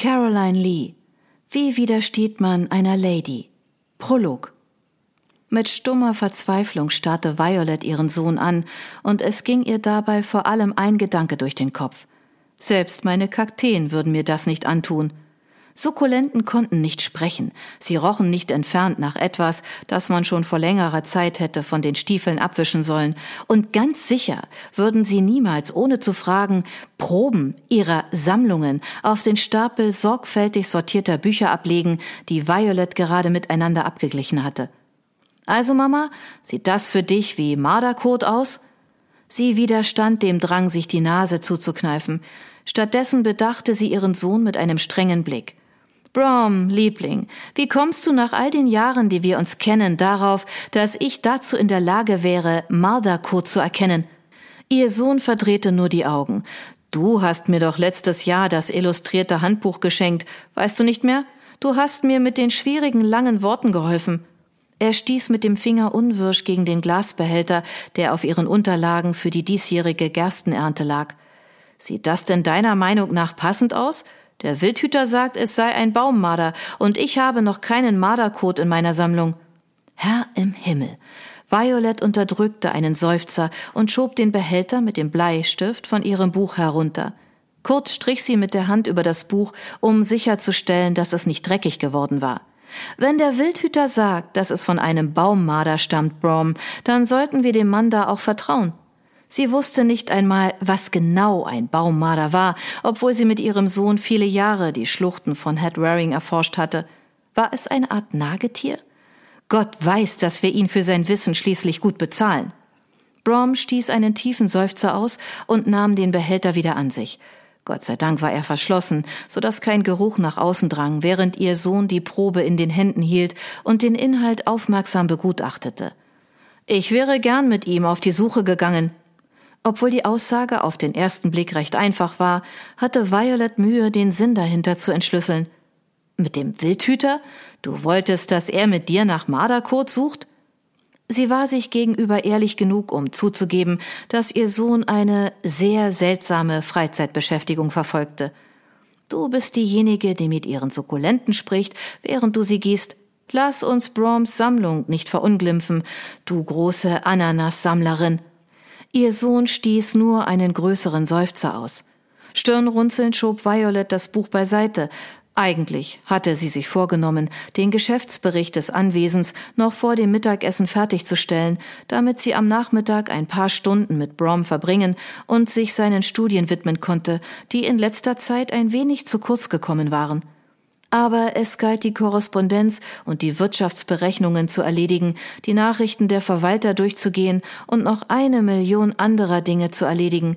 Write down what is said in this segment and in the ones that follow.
Caroline Lee. Wie widersteht man einer Lady? Prolog. Mit stummer Verzweiflung starrte Violet ihren Sohn an, und es ging ihr dabei vor allem ein Gedanke durch den Kopf. Selbst meine Kakteen würden mir das nicht antun. Sukkulenten konnten nicht sprechen, sie rochen nicht entfernt nach etwas, das man schon vor längerer Zeit hätte von den Stiefeln abwischen sollen, und ganz sicher würden sie niemals ohne zu fragen Proben ihrer Sammlungen auf den Stapel sorgfältig sortierter Bücher ablegen, die Violet gerade miteinander abgeglichen hatte. Also, Mama, sieht das für dich wie Marderkot aus? Sie widerstand dem Drang, sich die Nase zuzukneifen. Stattdessen bedachte sie ihren Sohn mit einem strengen Blick. Brom, Liebling, wie kommst du nach all den Jahren, die wir uns kennen, darauf, dass ich dazu in der Lage wäre, Marderkot zu erkennen? Ihr Sohn verdrehte nur die Augen. Du hast mir doch letztes Jahr das illustrierte Handbuch geschenkt, weißt du nicht mehr? Du hast mir mit den schwierigen langen Worten geholfen. Er stieß mit dem Finger unwirsch gegen den Glasbehälter, der auf ihren Unterlagen für die diesjährige Gerstenernte lag. Sieht das denn deiner Meinung nach passend aus? Der Wildhüter sagt, es sei ein Baummarder, und ich habe noch keinen Marderkot in meiner Sammlung. Herr im Himmel. Violet unterdrückte einen Seufzer und schob den Behälter mit dem Bleistift von ihrem Buch herunter. Kurz strich sie mit der Hand über das Buch, um sicherzustellen, dass es nicht dreckig geworden war. Wenn der Wildhüter sagt, dass es von einem Baummarder stammt, Brom, dann sollten wir dem Mann da auch vertrauen. Sie wusste nicht einmal, was genau ein Baummarder war, obwohl sie mit ihrem Sohn viele Jahre die Schluchten von Head Waring erforscht hatte. War es eine Art Nagetier? Gott weiß, dass wir ihn für sein Wissen schließlich gut bezahlen. Brom stieß einen tiefen Seufzer aus und nahm den Behälter wieder an sich. Gott sei Dank war er verschlossen, so dass kein Geruch nach außen drang, während ihr Sohn die Probe in den Händen hielt und den Inhalt aufmerksam begutachtete. Ich wäre gern mit ihm auf die Suche gegangen, obwohl die Aussage auf den ersten Blick recht einfach war, hatte Violet Mühe, den Sinn dahinter zu entschlüsseln. Mit dem Wildhüter? Du wolltest, dass er mit dir nach Marderkot sucht? Sie war sich gegenüber ehrlich genug, um zuzugeben, dass ihr Sohn eine sehr seltsame Freizeitbeschäftigung verfolgte. Du bist diejenige, die mit ihren Sukkulenten spricht, während du sie gießt. Lass uns Broms Sammlung nicht verunglimpfen, du große Ananassammlerin. Ihr Sohn stieß nur einen größeren Seufzer aus. Stirnrunzelnd schob Violet das Buch beiseite. Eigentlich hatte sie sich vorgenommen, den Geschäftsbericht des Anwesens noch vor dem Mittagessen fertigzustellen, damit sie am Nachmittag ein paar Stunden mit Brom verbringen und sich seinen Studien widmen konnte, die in letzter Zeit ein wenig zu kurz gekommen waren. Aber es galt die Korrespondenz und die Wirtschaftsberechnungen zu erledigen, die Nachrichten der Verwalter durchzugehen und noch eine Million anderer Dinge zu erledigen.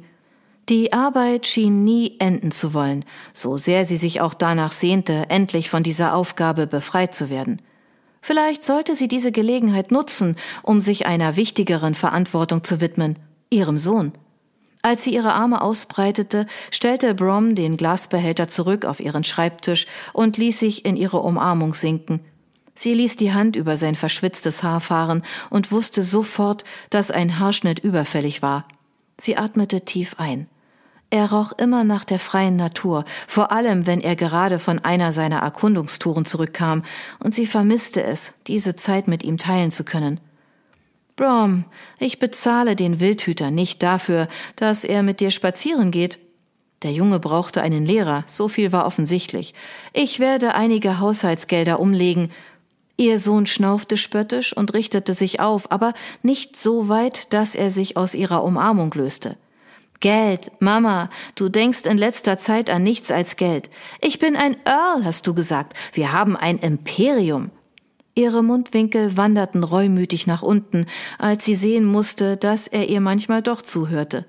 Die Arbeit schien nie enden zu wollen, so sehr sie sich auch danach sehnte, endlich von dieser Aufgabe befreit zu werden. Vielleicht sollte sie diese Gelegenheit nutzen, um sich einer wichtigeren Verantwortung zu widmen, ihrem Sohn. Als sie ihre Arme ausbreitete, stellte Brom den Glasbehälter zurück auf ihren Schreibtisch und ließ sich in ihre Umarmung sinken. Sie ließ die Hand über sein verschwitztes Haar fahren und wusste sofort, dass ein Haarschnitt überfällig war. Sie atmete tief ein. Er roch immer nach der freien Natur, vor allem wenn er gerade von einer seiner Erkundungstouren zurückkam, und sie vermisste es, diese Zeit mit ihm teilen zu können. Brom, ich bezahle den Wildhüter nicht dafür, dass er mit dir spazieren geht. Der Junge brauchte einen Lehrer, so viel war offensichtlich. Ich werde einige Haushaltsgelder umlegen. Ihr Sohn schnaufte spöttisch und richtete sich auf, aber nicht so weit, dass er sich aus ihrer Umarmung löste. Geld, Mama, du denkst in letzter Zeit an nichts als Geld. Ich bin ein Earl, hast du gesagt. Wir haben ein Imperium. Ihre Mundwinkel wanderten reumütig nach unten, als sie sehen musste, dass er ihr manchmal doch zuhörte.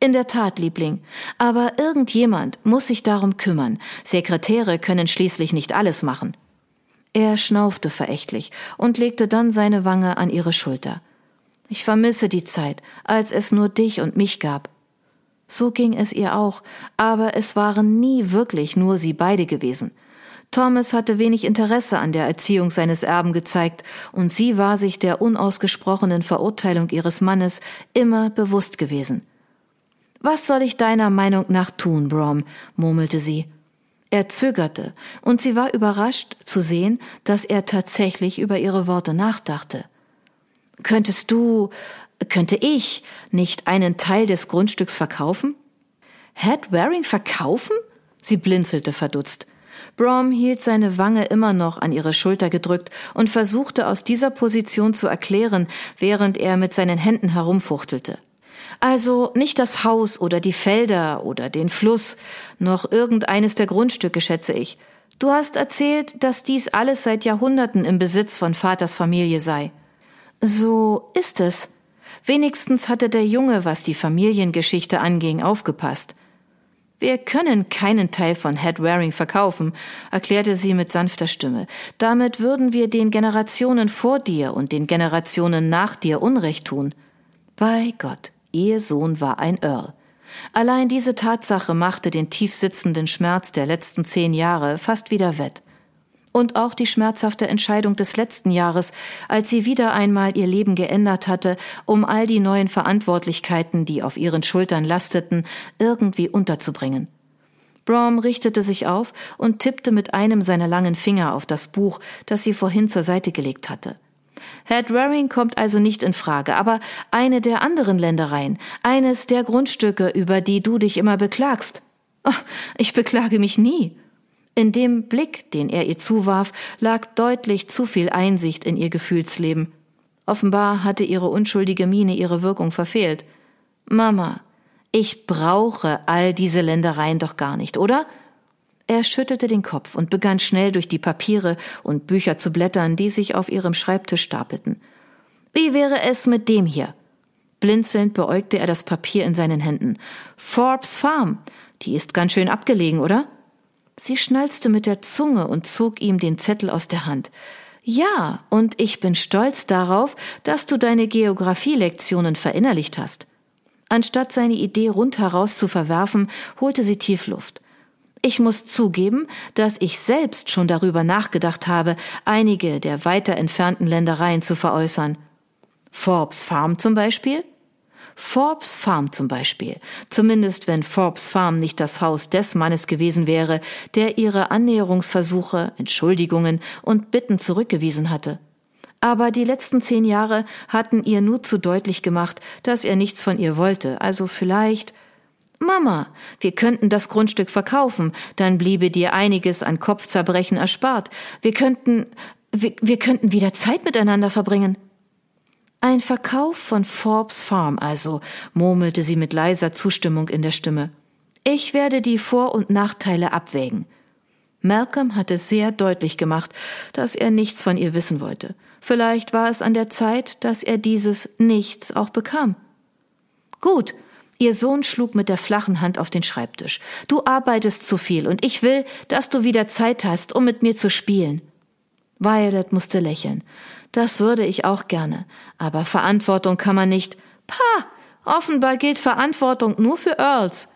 In der Tat, Liebling, aber irgendjemand muss sich darum kümmern. Sekretäre können schließlich nicht alles machen. Er schnaufte verächtlich und legte dann seine Wange an ihre Schulter. Ich vermisse die Zeit, als es nur dich und mich gab. So ging es ihr auch, aber es waren nie wirklich nur sie beide gewesen. Thomas hatte wenig Interesse an der Erziehung seines Erben gezeigt, und sie war sich der unausgesprochenen Verurteilung ihres Mannes immer bewusst gewesen. Was soll ich deiner Meinung nach tun, Brom? murmelte sie. Er zögerte, und sie war überrascht zu sehen, dass er tatsächlich über ihre Worte nachdachte. Könntest du, könnte ich nicht einen Teil des Grundstücks verkaufen? Head Waring verkaufen? Sie blinzelte verdutzt. Brom hielt seine Wange immer noch an ihre Schulter gedrückt und versuchte aus dieser Position zu erklären, während er mit seinen Händen herumfuchtelte. Also nicht das Haus oder die Felder oder den Fluss, noch irgendeines der Grundstücke, schätze ich. Du hast erzählt, dass dies alles seit Jahrhunderten im Besitz von Vaters Familie sei. So ist es. Wenigstens hatte der Junge, was die Familiengeschichte anging, aufgepasst. Wir können keinen Teil von Head Waring verkaufen, erklärte sie mit sanfter Stimme. Damit würden wir den Generationen vor dir und den Generationen nach dir Unrecht tun. Bei Gott, ihr Sohn war ein Earl. Allein diese Tatsache machte den tiefsitzenden Schmerz der letzten zehn Jahre fast wieder wett und auch die schmerzhafte Entscheidung des letzten Jahres, als sie wieder einmal ihr Leben geändert hatte, um all die neuen Verantwortlichkeiten, die auf ihren Schultern lasteten, irgendwie unterzubringen. Brom richtete sich auf und tippte mit einem seiner langen Finger auf das Buch, das sie vorhin zur Seite gelegt hatte. Head Waring kommt also nicht in Frage, aber eine der anderen Ländereien, eines der Grundstücke, über die du dich immer beklagst. Oh, ich beklage mich nie. In dem Blick, den er ihr zuwarf, lag deutlich zu viel Einsicht in ihr Gefühlsleben. Offenbar hatte ihre unschuldige Miene ihre Wirkung verfehlt. Mama, ich brauche all diese Ländereien doch gar nicht, oder? Er schüttelte den Kopf und begann schnell durch die Papiere und Bücher zu blättern, die sich auf ihrem Schreibtisch stapelten. Wie wäre es mit dem hier? Blinzelnd beäugte er das Papier in seinen Händen. Forbes Farm. Die ist ganz schön abgelegen, oder? Sie schnalzte mit der Zunge und zog ihm den Zettel aus der Hand. Ja, und ich bin stolz darauf, dass du deine Geographielektionen verinnerlicht hast. Anstatt seine Idee rundheraus zu verwerfen, holte sie tief Luft. Ich muss zugeben, dass ich selbst schon darüber nachgedacht habe, einige der weiter entfernten Ländereien zu veräußern. Forbes Farm zum Beispiel? Forbes Farm zum Beispiel, zumindest wenn Forbes Farm nicht das Haus des Mannes gewesen wäre, der ihre Annäherungsversuche, Entschuldigungen und Bitten zurückgewiesen hatte. Aber die letzten zehn Jahre hatten ihr nur zu deutlich gemacht, dass er nichts von ihr wollte, also vielleicht Mama, wir könnten das Grundstück verkaufen, dann bliebe dir einiges an Kopfzerbrechen erspart. Wir könnten, wir, wir könnten wieder Zeit miteinander verbringen. Ein Verkauf von Forbes Farm also, murmelte sie mit leiser Zustimmung in der Stimme. Ich werde die Vor- und Nachteile abwägen. Malcolm hatte sehr deutlich gemacht, dass er nichts von ihr wissen wollte. Vielleicht war es an der Zeit, dass er dieses Nichts auch bekam. Gut, Ihr Sohn schlug mit der flachen Hand auf den Schreibtisch. Du arbeitest zu viel und ich will, dass du wieder Zeit hast, um mit mir zu spielen. Violet musste lächeln. Das würde ich auch gerne. Aber Verantwortung kann man nicht. Pah! Offenbar gilt Verantwortung nur für Earls.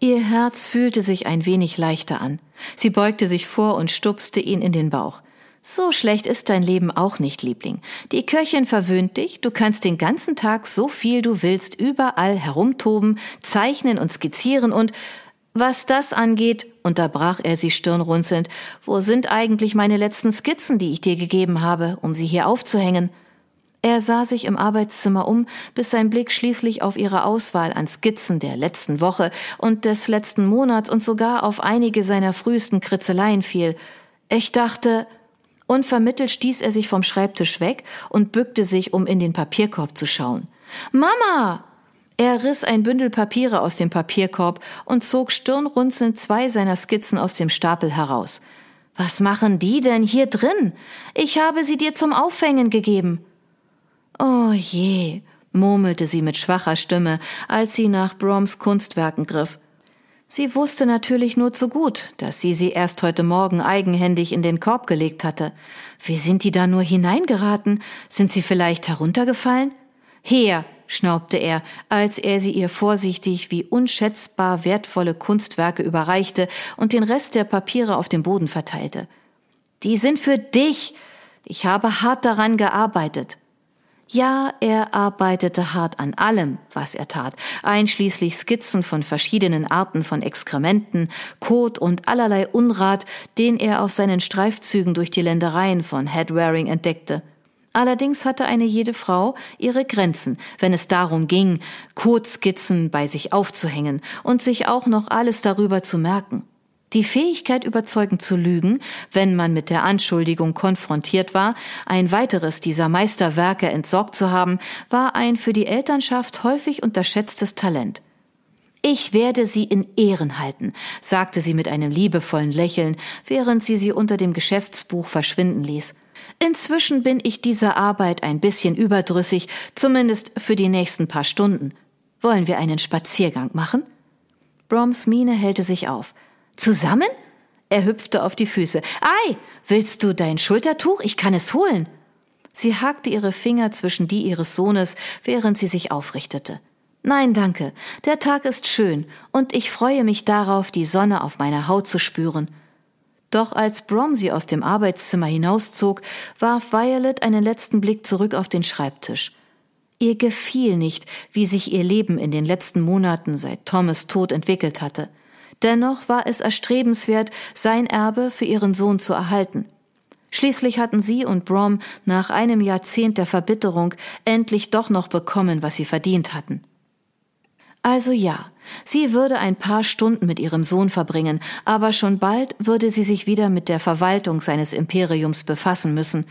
Ihr Herz fühlte sich ein wenig leichter an. Sie beugte sich vor und stupste ihn in den Bauch. So schlecht ist dein Leben auch nicht, Liebling. Die Köchin verwöhnt dich, du kannst den ganzen Tag so viel du willst überall herumtoben, zeichnen und skizzieren und was das angeht, unterbrach er sie stirnrunzelnd, wo sind eigentlich meine letzten Skizzen, die ich dir gegeben habe, um sie hier aufzuhängen? Er sah sich im Arbeitszimmer um, bis sein Blick schließlich auf ihre Auswahl an Skizzen der letzten Woche und des letzten Monats und sogar auf einige seiner frühesten Kritzeleien fiel. Ich dachte, unvermittelt stieß er sich vom Schreibtisch weg und bückte sich, um in den Papierkorb zu schauen. Mama! Er riss ein Bündel Papiere aus dem Papierkorb und zog stirnrunzelnd zwei seiner Skizzen aus dem Stapel heraus. Was machen die denn hier drin? Ich habe sie dir zum Aufhängen gegeben. Oh je, murmelte sie mit schwacher Stimme, als sie nach Broms Kunstwerken griff. Sie wusste natürlich nur zu gut, dass sie sie erst heute Morgen eigenhändig in den Korb gelegt hatte. Wie sind die da nur hineingeraten? Sind sie vielleicht heruntergefallen? Her, schnaubte er, als er sie ihr vorsichtig wie unschätzbar wertvolle Kunstwerke überreichte und den Rest der Papiere auf dem Boden verteilte. Die sind für dich. Ich habe hart daran gearbeitet. Ja, er arbeitete hart an allem, was er tat, einschließlich Skizzen von verschiedenen Arten von Exkrementen, Kot und allerlei Unrat, den er auf seinen Streifzügen durch die Ländereien von Headwaring entdeckte. Allerdings hatte eine jede Frau ihre Grenzen, wenn es darum ging, Kotskizzen bei sich aufzuhängen und sich auch noch alles darüber zu merken. Die Fähigkeit, überzeugend zu lügen, wenn man mit der Anschuldigung konfrontiert war, ein weiteres dieser Meisterwerke entsorgt zu haben, war ein für die Elternschaft häufig unterschätztes Talent. Ich werde Sie in Ehren halten, sagte sie mit einem liebevollen Lächeln, während sie sie unter dem Geschäftsbuch verschwinden ließ. Inzwischen bin ich dieser Arbeit ein bisschen überdrüssig, zumindest für die nächsten paar Stunden. Wollen wir einen Spaziergang machen? Broms Miene hellte sich auf. Zusammen? Er hüpfte auf die Füße. Ei, willst du dein Schultertuch? Ich kann es holen. Sie hakte ihre Finger zwischen die ihres Sohnes, während sie sich aufrichtete. Nein, danke. Der Tag ist schön, und ich freue mich darauf, die Sonne auf meiner Haut zu spüren. Doch als Bromsey aus dem Arbeitszimmer hinauszog, warf Violet einen letzten Blick zurück auf den Schreibtisch. Ihr gefiel nicht, wie sich ihr Leben in den letzten Monaten seit Thomas Tod entwickelt hatte. Dennoch war es erstrebenswert, sein Erbe für ihren Sohn zu erhalten. Schließlich hatten sie und Brom nach einem Jahrzehnt der Verbitterung endlich doch noch bekommen, was sie verdient hatten. Also ja, sie würde ein paar Stunden mit ihrem Sohn verbringen, aber schon bald würde sie sich wieder mit der Verwaltung seines Imperiums befassen müssen.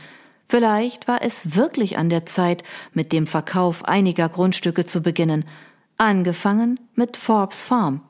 Vielleicht war es wirklich an der Zeit, mit dem Verkauf einiger Grundstücke zu beginnen, angefangen mit Forbes Farm.